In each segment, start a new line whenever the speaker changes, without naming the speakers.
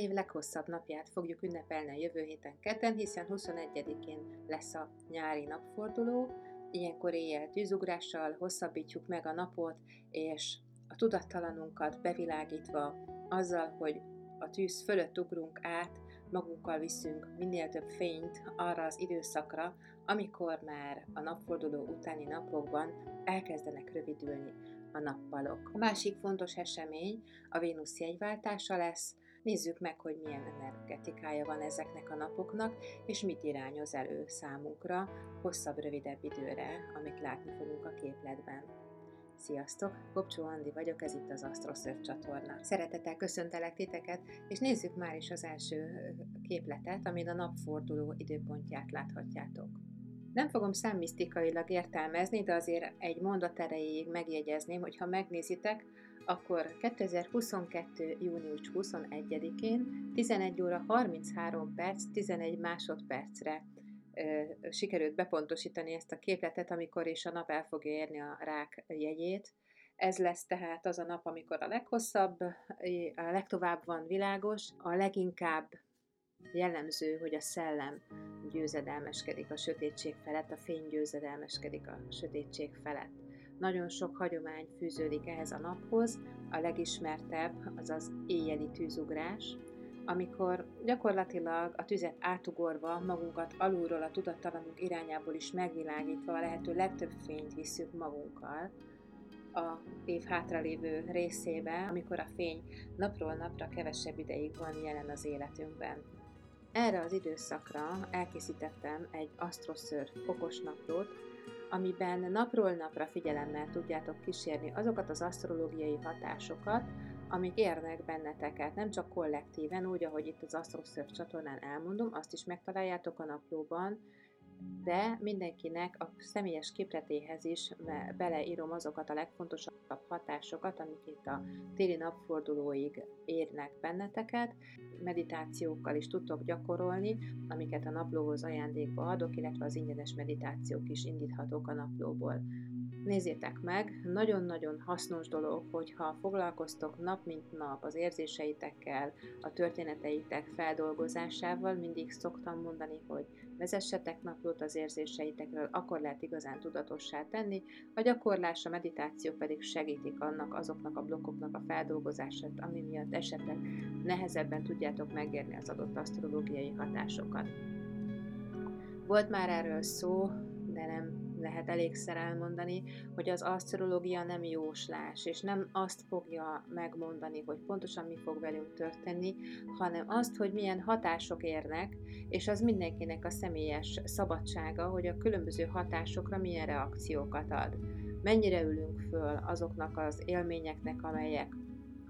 év leghosszabb napját fogjuk ünnepelni a jövő héten kedden, hiszen 21-én lesz a nyári napforduló, Ilyenkor éjjel tűzugrással hosszabbítjuk meg a napot, és a tudattalanunkat bevilágítva azzal, hogy a tűz fölött ugrunk át, magunkkal viszünk minél több fényt arra az időszakra, amikor már a napforduló utáni napokban elkezdenek rövidülni a nappalok. A másik fontos esemény a Vénusz jegyváltása lesz, Nézzük meg, hogy milyen energetikája van ezeknek a napoknak, és mit irányoz elő számunkra hosszabb, rövidebb időre, amit látni fogunk a képletben. Sziasztok! Kopcsó Andi vagyok, ez itt az AstroSurf csatorna. Szeretettel köszöntelek titeket, és nézzük már is az első képletet, amin a napforduló időpontját láthatjátok. Nem fogom számmisztikailag értelmezni, de azért egy mondat erejéig megjegyezném, hogy ha megnézitek, akkor 2022. június 21-én 11 óra 33 perc 11 másodpercre ö, sikerült bepontosítani ezt a képletet, amikor is a nap el fogja érni a rák jegyét. Ez lesz tehát az a nap, amikor a leghosszabb, a legtovább van világos, a leginkább jellemző, hogy a szellem győzedelmeskedik a sötétség felett, a fény győzedelmeskedik a sötétség felett. Nagyon sok hagyomány fűződik ehhez a naphoz, a legismertebb az az éjjeli tűzugrás, amikor gyakorlatilag a tüzet átugorva magunkat alulról a tudattalanunk irányából is megvilágítva a lehető legtöbb fényt visszük magunkkal a év hátralévő részébe, amikor a fény napról napra kevesebb ideig van jelen az életünkben. Erre az időszakra elkészítettem egy AstroSurf okosnaplót, amiben napról napra figyelemmel tudjátok kísérni azokat az asztrológiai hatásokat, amik érnek benneteket, nem csak kollektíven, úgy, ahogy itt az AstroSurf csatornán elmondom, azt is megtaláljátok a naplóban, de mindenkinek a személyes képletéhez is beleírom azokat a legfontosabb hatásokat, amik itt a téli napfordulóig érnek benneteket. Meditációkkal is tudtok gyakorolni, amiket a naplóhoz ajándékba adok, illetve az ingyenes meditációk is indíthatók a naplóból. Nézzétek meg, nagyon-nagyon hasznos dolog, hogyha foglalkoztok nap mint nap az érzéseitekkel, a történeteitek feldolgozásával, mindig szoktam mondani, hogy vezessetek naplót az érzéseitekről, akkor lehet igazán tudatossá tenni, a gyakorlás, a meditáció pedig segítik annak azoknak a blokkoknak a feldolgozását, ami miatt esetleg nehezebben tudjátok megérni az adott asztrológiai hatásokat. Volt már erről szó, de nem lehet elégszer elmondani, hogy az asztrológia nem jóslás, és nem azt fogja megmondani, hogy pontosan mi fog velünk történni, hanem azt, hogy milyen hatások érnek, és az mindenkinek a személyes szabadsága, hogy a különböző hatásokra milyen reakciókat ad. Mennyire ülünk föl azoknak az élményeknek, amelyek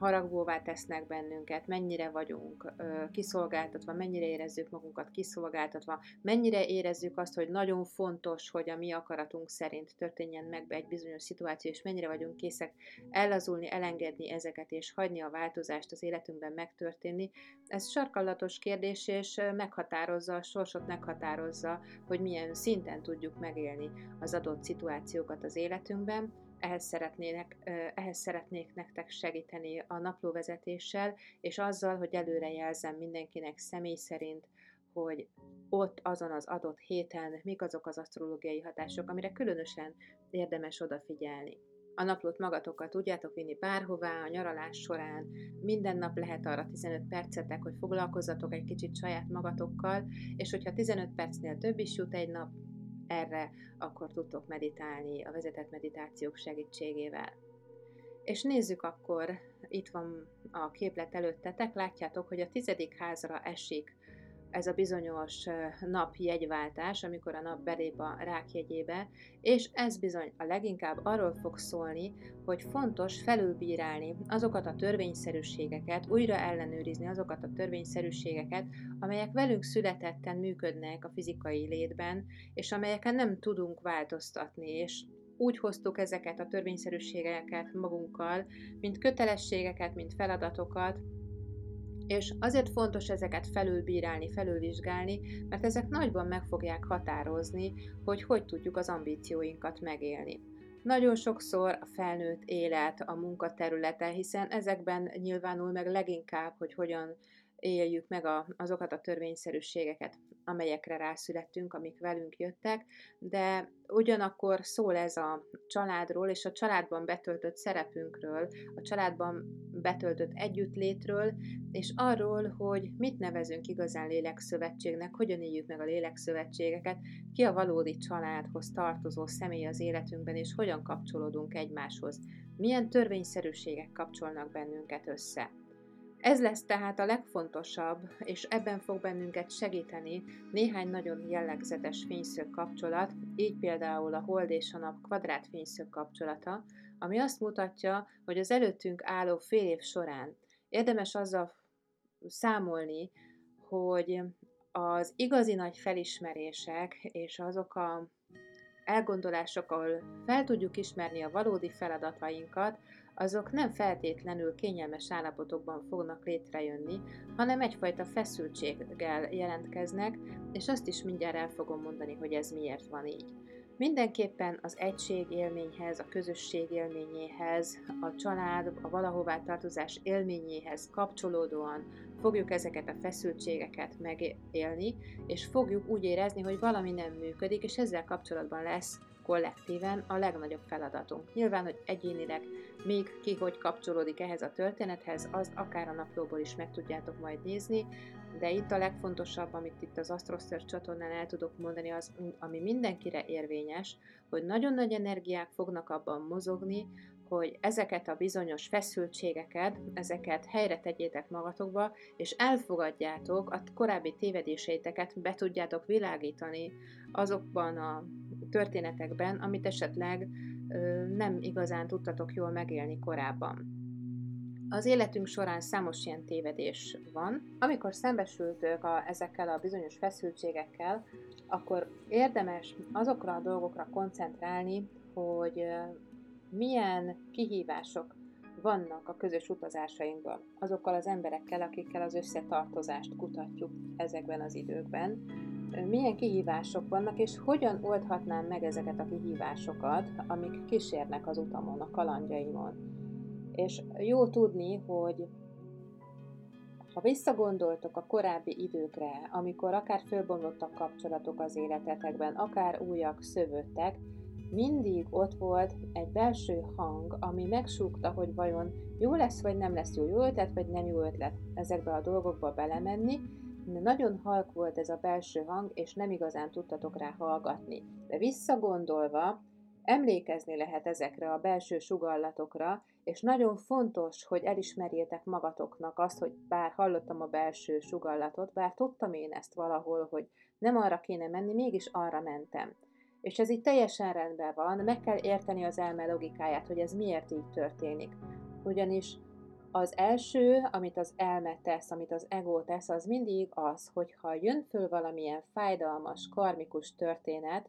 haragvóvá tesznek bennünket, mennyire vagyunk kiszolgáltatva, mennyire érezzük magunkat kiszolgáltatva, mennyire érezzük azt, hogy nagyon fontos, hogy a mi akaratunk szerint történjen meg egy bizonyos szituáció, és mennyire vagyunk készek ellazulni, elengedni ezeket, és hagyni a változást az életünkben megtörténni. Ez sarkallatos kérdés, és meghatározza, a sorsot meghatározza, hogy milyen szinten tudjuk megélni az adott szituációkat az életünkben, ehhez, szeretnének, ehhez szeretnék nektek segíteni a naplóvezetéssel, és azzal, hogy előrejelzem mindenkinek személy szerint, hogy ott azon az adott héten mik azok az asztrológiai hatások, amire különösen érdemes odafigyelni. A naplót magatokkal tudjátok vinni bárhová, a nyaralás során, minden nap lehet arra 15 percetek, hogy foglalkozzatok egy kicsit saját magatokkal, és hogyha 15 percnél több is jut egy nap, erre, akkor tudtok meditálni a vezetett meditációk segítségével. És nézzük akkor, itt van a képlet előttetek, látjátok, hogy a tizedik házra esik ez a bizonyos nap jegyváltás, amikor a nap belép a rák jegyébe, és ez bizony a leginkább arról fog szólni, hogy fontos felülbírálni azokat a törvényszerűségeket, újra ellenőrizni azokat a törvényszerűségeket, amelyek velünk születetten működnek a fizikai létben, és amelyeken nem tudunk változtatni, és úgy hoztuk ezeket a törvényszerűségeket magunkkal, mint kötelességeket, mint feladatokat, és azért fontos ezeket felülbírálni, felülvizsgálni, mert ezek nagyban meg fogják határozni, hogy hogy tudjuk az ambícióinkat megélni. Nagyon sokszor a felnőtt élet, a munkaterülete, hiszen ezekben nyilvánul meg leginkább, hogy hogyan éljük meg a, azokat a törvényszerűségeket, amelyekre rászülettünk, amik velünk jöttek, de ugyanakkor szól ez a családról, és a családban betöltött szerepünkről, a családban betöltött együttlétről, és arról, hogy mit nevezünk igazán lélekszövetségnek, hogyan éljük meg a lélekszövetségeket, ki a valódi családhoz tartozó személy az életünkben, és hogyan kapcsolódunk egymáshoz. Milyen törvényszerűségek kapcsolnak bennünket össze. Ez lesz tehát a legfontosabb, és ebben fog bennünket segíteni néhány nagyon jellegzetes fényszög kapcsolat, így például a hold és a nap kvadrát fényszög kapcsolata, ami azt mutatja, hogy az előttünk álló fél év során érdemes azzal számolni, hogy az igazi nagy felismerések és azok a elgondolások, ahol fel tudjuk ismerni a valódi feladatainkat, azok nem feltétlenül kényelmes állapotokban fognak létrejönni, hanem egyfajta feszültséggel jelentkeznek, és azt is mindjárt el fogom mondani, hogy ez miért van így. Mindenképpen az egység élményhez, a közösség élményéhez, a család, a valahová tartozás élményéhez kapcsolódóan fogjuk ezeket a feszültségeket megélni, és fogjuk úgy érezni, hogy valami nem működik, és ezzel kapcsolatban lesz kollektíven a legnagyobb feladatunk. Nyilván, hogy egyénileg még ki hogy kapcsolódik ehhez a történethez, az akár a naplóból is meg tudjátok majd nézni, de itt a legfontosabb, amit itt az Astroster csatornán el tudok mondani, az, ami mindenkire érvényes, hogy nagyon nagy energiák fognak abban mozogni, hogy ezeket a bizonyos feszültségeket, ezeket helyre tegyétek magatokba, és elfogadjátok a korábbi tévedéseiteket, be tudjátok világítani azokban a történetekben, amit esetleg nem igazán tudtatok jól megélni korábban. Az életünk során számos ilyen tévedés van. Amikor szembesültök a, ezekkel a bizonyos feszültségekkel, akkor érdemes azokra a dolgokra koncentrálni, hogy milyen kihívások vannak a közös utazásainkban, azokkal az emberekkel, akikkel az összetartozást kutatjuk ezekben az időkben. Milyen kihívások vannak, és hogyan oldhatnám meg ezeket a kihívásokat, amik kísérnek az utamon, a kalandjaimon. És jó tudni, hogy ha visszagondoltok a korábbi időkre, amikor akár fölbomlottak kapcsolatok az életetekben, akár újak szövődtek, mindig ott volt egy belső hang, ami megsúgta, hogy vajon jó lesz, vagy nem lesz jó, jó ötlet, vagy nem jó ötlet ezekbe a dolgokba belemenni, nagyon halk volt ez a belső hang, és nem igazán tudtatok rá hallgatni. De visszagondolva, emlékezni lehet ezekre a belső sugallatokra, és nagyon fontos, hogy elismerjétek magatoknak azt, hogy bár hallottam a belső sugallatot, bár tudtam én ezt valahol, hogy nem arra kéne menni, mégis arra mentem. És ez így teljesen rendben van, meg kell érteni az elme logikáját, hogy ez miért így történik. Ugyanis az első, amit az elme tesz, amit az ego tesz, az mindig az, hogy ha jön föl valamilyen fájdalmas, karmikus történet,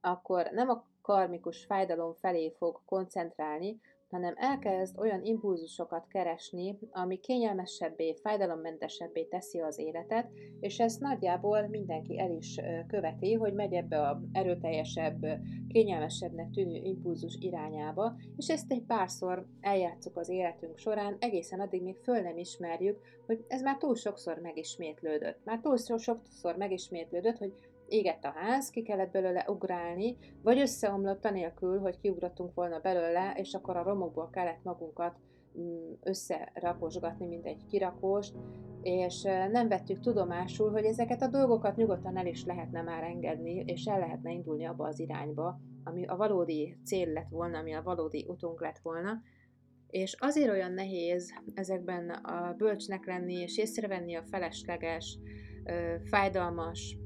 akkor nem a karmikus fájdalom felé fog koncentrálni, hanem elkezd olyan impulzusokat keresni, ami kényelmesebbé, fájdalommentesebbé teszi az életet, és ezt nagyjából mindenki el is követi, hogy megy ebbe a erőteljesebb, kényelmesebbnek tűnő impulzus irányába, és ezt egy párszor eljátszuk az életünk során, egészen addig még föl nem ismerjük, hogy ez már túl sokszor megismétlődött. Már túl sokszor megismétlődött, hogy égett a ház, ki kellett belőle ugrálni, vagy összeomlott anélkül, hogy kiugrottunk volna belőle, és akkor a romokból kellett magunkat mm, összeraposgatni, mint egy kirakóst, és nem vettük tudomásul, hogy ezeket a dolgokat nyugodtan el is lehetne már engedni, és el lehetne indulni abba az irányba, ami a valódi cél lett volna, ami a valódi utunk lett volna, és azért olyan nehéz ezekben a bölcsnek lenni, és észrevenni a felesleges, fájdalmas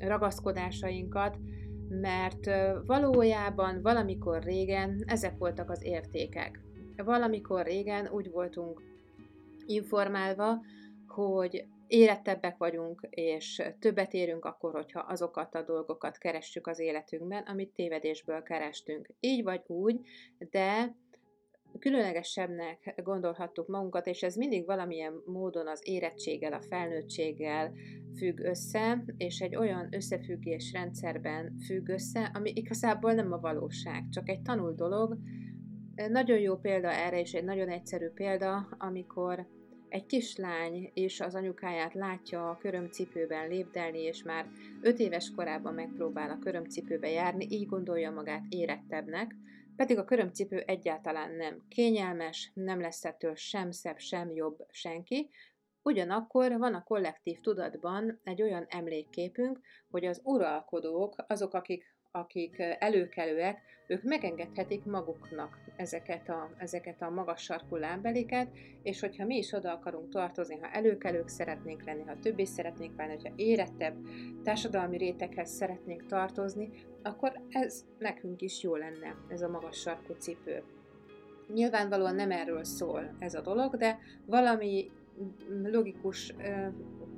ragaszkodásainkat, mert valójában valamikor régen ezek voltak az értékek. Valamikor régen úgy voltunk informálva, hogy érettebbek vagyunk, és többet érünk akkor, hogyha azokat a dolgokat keressük az életünkben, amit tévedésből kerestünk. Így vagy úgy, de különlegesebbnek gondolhattuk magunkat, és ez mindig valamilyen módon az érettséggel, a felnőttséggel függ össze, és egy olyan összefüggés rendszerben függ össze, ami igazából nem a valóság, csak egy tanult dolog. Nagyon jó példa erre, és egy nagyon egyszerű példa, amikor egy kislány és az anyukáját látja a körömcipőben lépdelni, és már öt éves korában megpróbál a körömcipőbe járni, így gondolja magát érettebbnek, pedig a körömcipő egyáltalán nem kényelmes, nem lesz ettől sem szebb, sem jobb senki, Ugyanakkor van a kollektív tudatban egy olyan emlékképünk, hogy az uralkodók, azok, akik akik előkelőek, ők megengedhetik maguknak ezeket a, ezeket a magas sarkú lábeliket, és hogyha mi is oda akarunk tartozni, ha előkelők szeretnénk lenni, ha többé szeretnénk válni, hogyha érettebb társadalmi réteghez szeretnénk tartozni, akkor ez nekünk is jó lenne, ez a magas sarkú cipő. Nyilvánvalóan nem erről szól ez a dolog, de valami logikus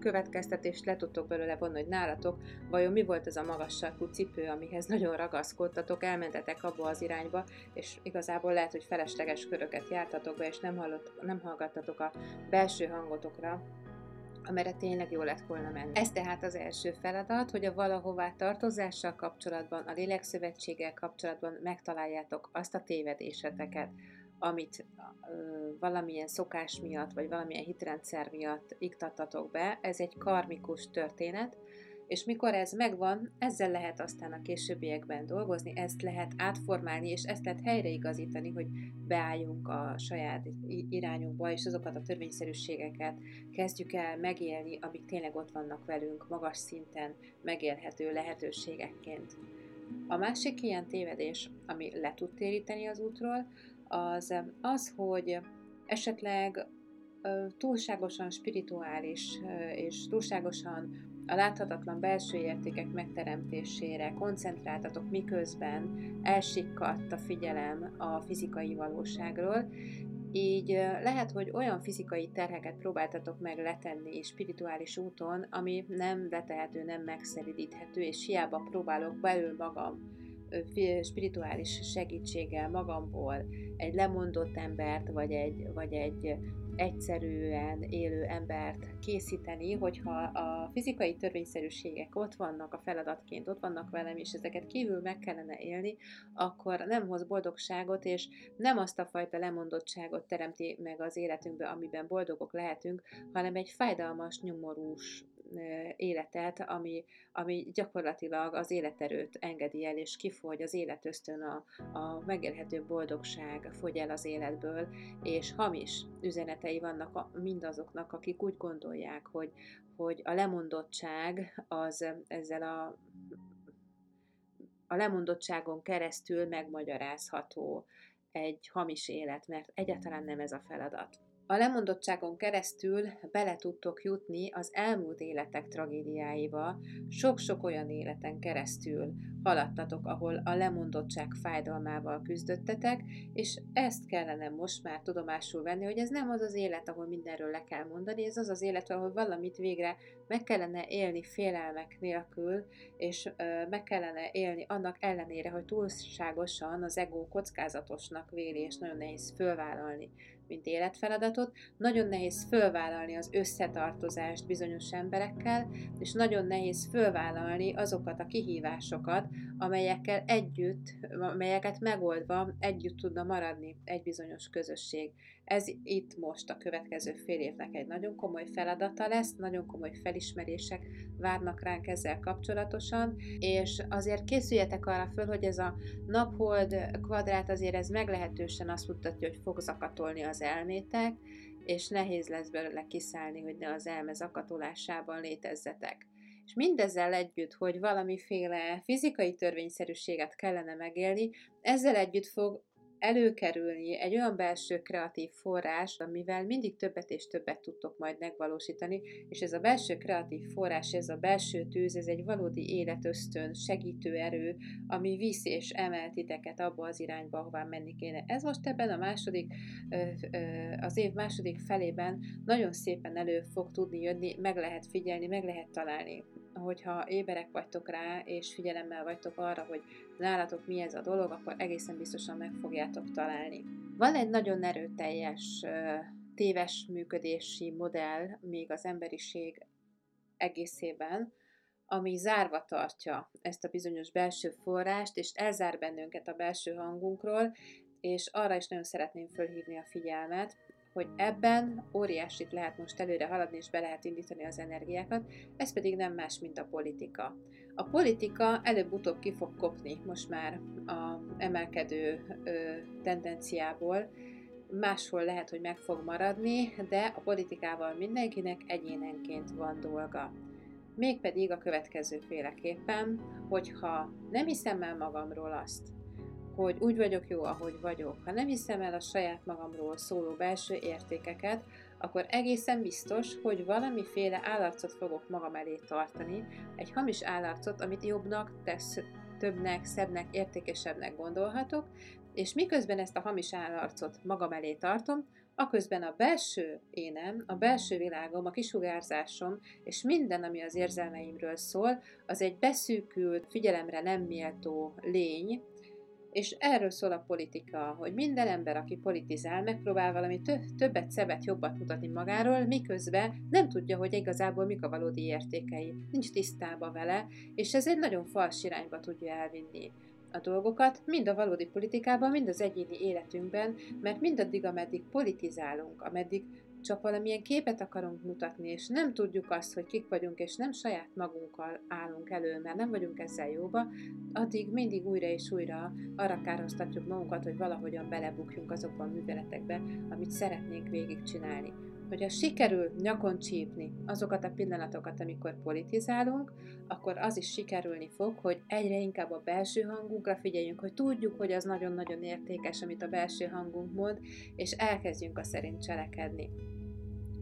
következtetést le tudtok belőle vonni, hogy nálatok vajon mi volt ez a magas sarkú cipő, amihez nagyon ragaszkodtatok, elmentetek abba az irányba, és igazából lehet, hogy felesleges köröket jártatok be, és nem, hallott, nem hallgattatok a belső hangotokra, amire tényleg jó lett volna menni. Ez tehát az első feladat, hogy a valahová tartozással kapcsolatban, a lélekszövetséggel kapcsolatban megtaláljátok azt a tévedéseteket, amit valamilyen szokás miatt, vagy valamilyen hitrendszer miatt iktattatok be, ez egy karmikus történet, és mikor ez megvan, ezzel lehet aztán a későbbiekben dolgozni, ezt lehet átformálni, és ezt lehet helyreigazítani, hogy beálljunk a saját irányunkba, és azokat a törvényszerűségeket kezdjük el megélni, amik tényleg ott vannak velünk, magas szinten megélhető lehetőségekként. A másik ilyen tévedés, ami le tud téríteni az útról, az az, hogy esetleg túlságosan spirituális és túlságosan a láthatatlan belső értékek megteremtésére koncentráltatok, miközben elsikkadt a figyelem a fizikai valóságról, így lehet, hogy olyan fizikai terheket próbáltatok meg letenni spirituális úton, ami nem letehető, nem megszelidíthető, és hiába próbálok belül magam spirituális segítséggel magamból egy lemondott embert, vagy egy, vagy egy egyszerűen élő embert készíteni, hogyha a fizikai törvényszerűségek ott vannak a feladatként, ott vannak velem, és ezeket kívül meg kellene élni, akkor nem hoz boldogságot, és nem azt a fajta lemondottságot teremti meg az életünkbe, amiben boldogok lehetünk, hanem egy fájdalmas, nyomorús életet, ami, ami gyakorlatilag az életerőt engedi el, és kifogy az életösztön, a, a megélhető boldogság fogy el az életből, és hamis üzenetei vannak a, mindazoknak, akik úgy gondolják, hogy, hogy a lemondottság az ezzel a a lemondottságon keresztül megmagyarázható egy hamis élet, mert egyáltalán nem ez a feladat. A lemondottságon keresztül bele tudtok jutni az elmúlt életek tragédiáiba, sok-sok olyan életen keresztül haladtatok, ahol a lemondottság fájdalmával küzdöttetek, és ezt kellene most már tudomásul venni, hogy ez nem az az élet, ahol mindenről le kell mondani, ez az az élet, ahol valamit végre meg kellene élni félelmek nélkül, és meg kellene élni annak ellenére, hogy túlságosan az ego kockázatosnak véli, és nagyon nehéz fölvállalni mint életfeladatot, nagyon nehéz fölvállalni az összetartozást bizonyos emberekkel, és nagyon nehéz fölvállalni azokat a kihívásokat, amelyekkel együtt, amelyeket megoldva együtt tudna maradni egy bizonyos közösség. Ez itt most a következő fél évnek egy nagyon komoly feladata lesz, nagyon komoly felismerések várnak ránk ezzel kapcsolatosan, és azért készüljetek arra föl, hogy ez a naphold kvadrát azért ez meglehetősen azt mutatja, hogy fog zakatolni az elmétek, és nehéz lesz belőle kiszállni, hogy ne az elme zakatolásában létezzetek. És mindezzel együtt, hogy valamiféle fizikai törvényszerűséget kellene megélni, ezzel együtt fog előkerülni egy olyan belső kreatív forrás, amivel mindig többet és többet tudtok majd megvalósítani, és ez a belső kreatív forrás, ez a belső tűz, ez egy valódi életösztön, segítő erő, ami visz és emel titeket abba az irányba, ahová menni kéne. Ez most ebben a második, az év második felében nagyon szépen elő fog tudni jönni, meg lehet figyelni, meg lehet találni hogyha éberek vagytok rá, és figyelemmel vagytok arra, hogy nálatok mi ez a dolog, akkor egészen biztosan meg fogjátok találni. Van egy nagyon erőteljes téves működési modell még az emberiség egészében, ami zárva tartja ezt a bizonyos belső forrást, és elzár bennünket a belső hangunkról, és arra is nagyon szeretném fölhívni a figyelmet, hogy ebben óriásit lehet most előre haladni, és be lehet indítani az energiákat, ez pedig nem más, mint a politika. A politika előbb-utóbb ki fog kopni most már a emelkedő ö, tendenciából, máshol lehet, hogy meg fog maradni, de a politikával mindenkinek egyénenként van dolga. Mégpedig a következő féleképpen, hogyha nem hiszem el magamról azt, hogy úgy vagyok jó, ahogy vagyok, ha nem hiszem el a saját magamról szóló belső értékeket, akkor egészen biztos, hogy valamiféle állarcot fogok magam elé tartani, egy hamis állarcot, amit jobbnak, tesz, többnek, szebbnek, értékesebbnek gondolhatok, és miközben ezt a hamis állarcot magam elé tartom, aközben a belső énem, a belső világom, a kisugárzásom, és minden, ami az érzelmeimről szól, az egy beszűkült, figyelemre nem méltó lény, és erről szól a politika, hogy minden ember, aki politizál, megpróbál valami többet, szebbet, jobbat mutatni magáról, miközben nem tudja, hogy igazából mik a valódi értékei, nincs tisztába vele, és ez egy nagyon fals irányba tudja elvinni a dolgokat, mind a valódi politikában, mind az egyéni életünkben, mert mindaddig, ameddig politizálunk, ameddig csak valamilyen képet akarunk mutatni, és nem tudjuk azt, hogy kik vagyunk, és nem saját magunkkal állunk elő, mert nem vagyunk ezzel jóba, addig mindig újra és újra arra károztatjuk magunkat, hogy valahogyan belebukjunk azokban a műveletekbe, amit szeretnénk végigcsinálni hogyha sikerül nyakon csípni azokat a pillanatokat, amikor politizálunk, akkor az is sikerülni fog, hogy egyre inkább a belső hangunkra figyeljünk, hogy tudjuk, hogy az nagyon-nagyon értékes, amit a belső hangunk mond, és elkezdjünk a szerint cselekedni.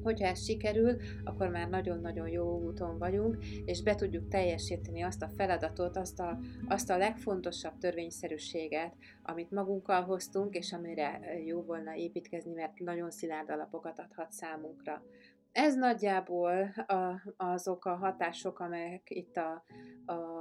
Hogyha ez sikerül, akkor már nagyon-nagyon jó úton vagyunk, és be tudjuk teljesíteni azt a feladatot, azt a, azt a legfontosabb törvényszerűséget, amit magunkkal hoztunk, és amire jó volna építkezni, mert nagyon szilárd alapokat adhat számunkra. Ez nagyjából a, azok a hatások, amelyek itt a, a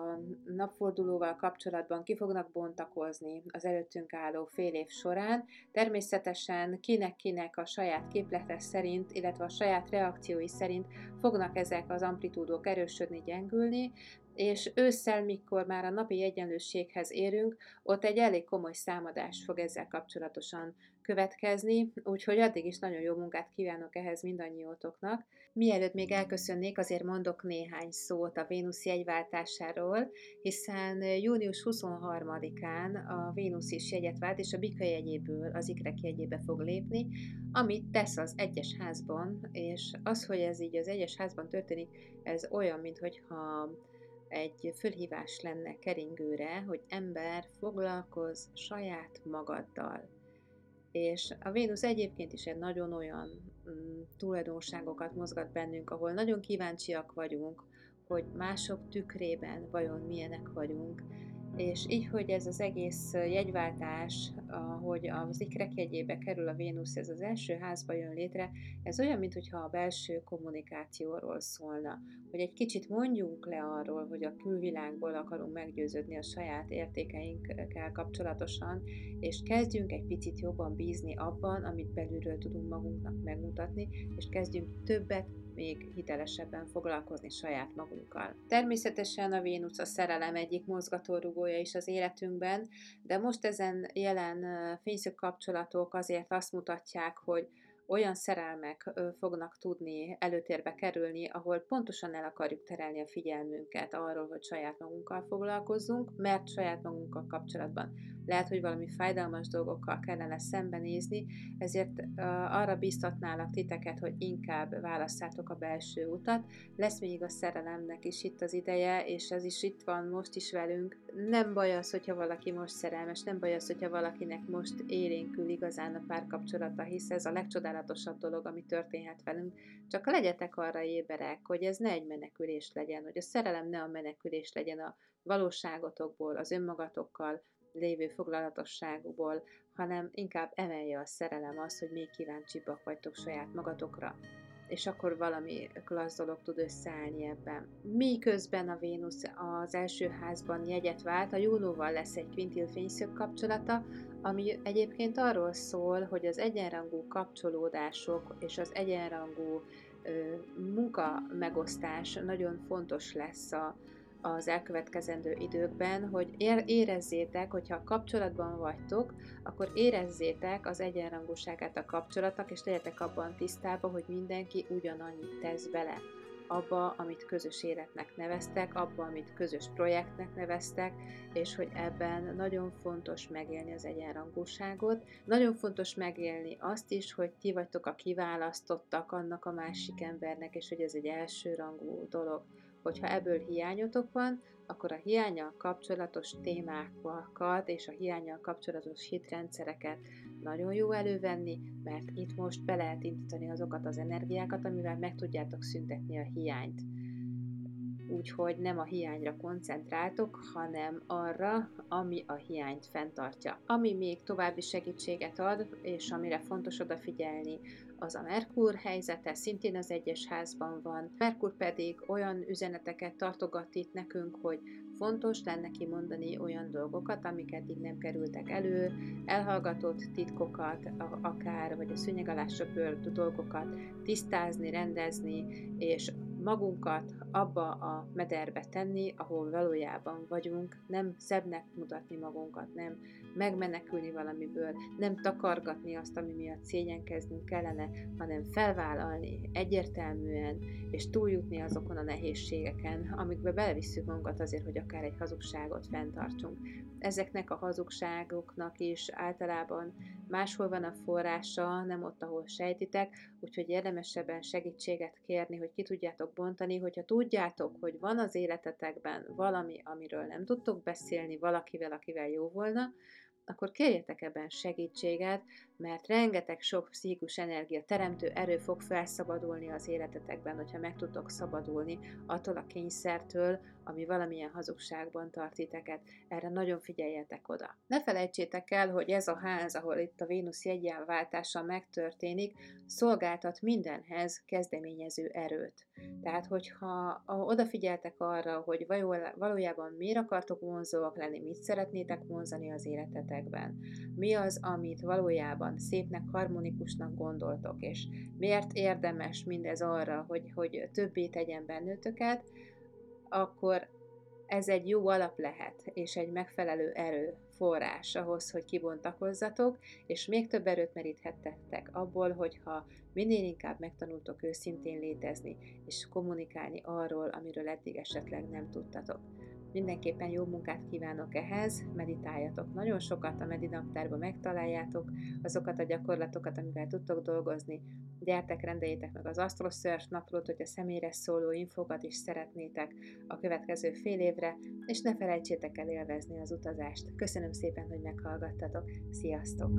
napfordulóval kapcsolatban ki fognak bontakozni az előttünk álló fél év során. Természetesen kinek-kinek a saját képlete szerint, illetve a saját reakciói szerint fognak ezek az amplitúdok erősödni, gyengülni, és ősszel, mikor már a napi egyenlőséghez érünk, ott egy elég komoly számadás fog ezzel kapcsolatosan következni, úgyhogy addig is nagyon jó munkát kívánok ehhez mindannyiótoknak. Mielőtt még elköszönnék, azért mondok néhány szót a Vénusz jegyváltásáról, hiszen június 23-án a Vénusz is jegyet vált, és a Bika jegyéből az Ikrek jegyébe fog lépni, amit tesz az egyes házban, és az, hogy ez így az egyes házban történik, ez olyan, mintha egy fölhívás lenne keringőre, hogy ember foglalkozz saját magaddal. És a Vénusz egyébként is egy nagyon olyan mm, tulajdonságokat mozgat bennünk, ahol nagyon kíváncsiak vagyunk, hogy mások tükrében vajon milyenek vagyunk, és így, hogy ez az egész jegyváltás, hogy az ikrek jegyébe kerül a Vénusz, ez az első házba jön létre, ez olyan, mintha a belső kommunikációról szólna, hogy egy kicsit mondjunk le arról, hogy a külvilágból akarunk meggyőződni a saját értékeinkkel kapcsolatosan, és kezdjünk egy picit jobban bízni abban, amit belülről tudunk magunknak megmutatni, és kezdjünk többet még hitelesebben foglalkozni saját magunkkal. Természetesen a Vénusz a szerelem egyik mozgatórugója is az életünkben, de most ezen jelen fényszög kapcsolatok azért azt mutatják, hogy olyan szerelmek fognak tudni előtérbe kerülni, ahol pontosan el akarjuk terelni a figyelmünket arról, hogy saját magunkkal foglalkozzunk, mert saját magunkkal kapcsolatban lehet, hogy valami fájdalmas dolgokkal kellene szembenézni, ezért arra biztatnálak titeket, hogy inkább válasszátok a belső utat. Lesz még a szerelemnek is itt az ideje, és ez is itt van most is velünk. Nem baj az, hogyha valaki most szerelmes, nem baj az, hogyha valakinek most élénkül igazán a párkapcsolata, hisz ez a legcsodálatosabb dolog, ami történhet velünk. Csak legyetek arra éberek, hogy ez ne egy menekülés legyen, hogy a szerelem ne a menekülés legyen a valóságotokból, az önmagatokkal, lévő foglalatosságból, hanem inkább emelje a szerelem azt, hogy még kíváncsibbak vagytok saját magatokra, és akkor valami klassz dolog tud összeállni ebben. Miközben a Vénusz az első házban jegyet vált, a Júnóval lesz egy kvintil fényszög kapcsolata, ami egyébként arról szól, hogy az egyenrangú kapcsolódások és az egyenrangú munka megosztás nagyon fontos lesz a, az elkövetkezendő időkben, hogy érezzétek, hogyha kapcsolatban vagytok, akkor érezzétek az egyenrangúságát a kapcsolatnak, és legyetek abban tisztában, hogy mindenki ugyanannyit tesz bele abba, amit közös életnek neveztek, abba, amit közös projektnek neveztek, és hogy ebben nagyon fontos megélni az egyenrangúságot. Nagyon fontos megélni azt is, hogy ti vagytok a kiválasztottak annak a másik embernek, és hogy ez egy elsőrangú dolog. Hogyha ebből hiányotok van, akkor a hiányal kapcsolatos témákat és a hiányal kapcsolatos hitrendszereket nagyon jó elővenni, mert itt most be lehet indítani azokat az energiákat, amivel meg tudjátok szüntetni a hiányt. Úgyhogy nem a hiányra koncentráltok, hanem arra, ami a hiányt fenntartja. Ami még további segítséget ad, és amire fontos odafigyelni, az a Merkur helyzete, szintén az egyes házban van. Merkur pedig olyan üzeneteket tartogat itt nekünk, hogy fontos lenne kimondani olyan dolgokat, amik eddig nem kerültek elő, elhallgatott titkokat, akár, vagy a szőnyeg alá dolgokat tisztázni, rendezni, és magunkat abba a mederbe tenni, ahol valójában vagyunk, nem szebbnek mutatni magunkat, nem megmenekülni valamiből, nem takargatni azt, ami miatt szégyenkeznünk kellene, hanem felvállalni egyértelműen, és túljutni azokon a nehézségeken, amikbe belevisszük magunkat azért, hogy akár egy hazugságot fenntartsunk. Ezeknek a hazugságoknak is általában máshol van a forrása, nem ott, ahol sejtitek, úgyhogy érdemesebben segítséget kérni, hogy ki tudjátok bontani, hogyha tudjátok, hogy van az életetekben valami, amiről nem tudtok beszélni valakivel, akivel jó volna, akkor kérjetek ebben segítséget, mert rengeteg sok pszichikus energia, teremtő erő fog felszabadulni az életetekben, hogyha meg tudtok szabadulni attól a kényszertől, ami valamilyen hazugságban tart titeket. Erre nagyon figyeljetek oda. Ne felejtsétek el, hogy ez a ház, ahol itt a Vénusz jegyelváltása megtörténik, szolgáltat mindenhez kezdeményező erőt. Tehát, hogyha odafigyeltek arra, hogy valójában miért akartok vonzóak lenni, mit szeretnétek vonzani az életetekben, mi az, amit valójában szépnek, harmonikusnak gondoltok, és miért érdemes mindez arra, hogy, hogy többé tegyen bennőtöket, akkor ez egy jó alap lehet, és egy megfelelő erő forrás ahhoz, hogy kibontakozzatok, és még több erőt meríthettek abból, hogyha minél inkább megtanultok őszintén létezni, és kommunikálni arról, amiről eddig esetleg nem tudtatok. Mindenképpen jó munkát kívánok ehhez, meditáljatok nagyon sokat, a Medinaptárban megtaláljátok azokat a gyakorlatokat, amivel tudtok dolgozni. Gyertek, rendeljétek meg az AstroSearch naplót, hogy a személyre szóló infokat is szeretnétek a következő fél évre, és ne felejtsétek el élvezni az utazást. Köszönöm szépen, hogy meghallgattatok. Sziasztok!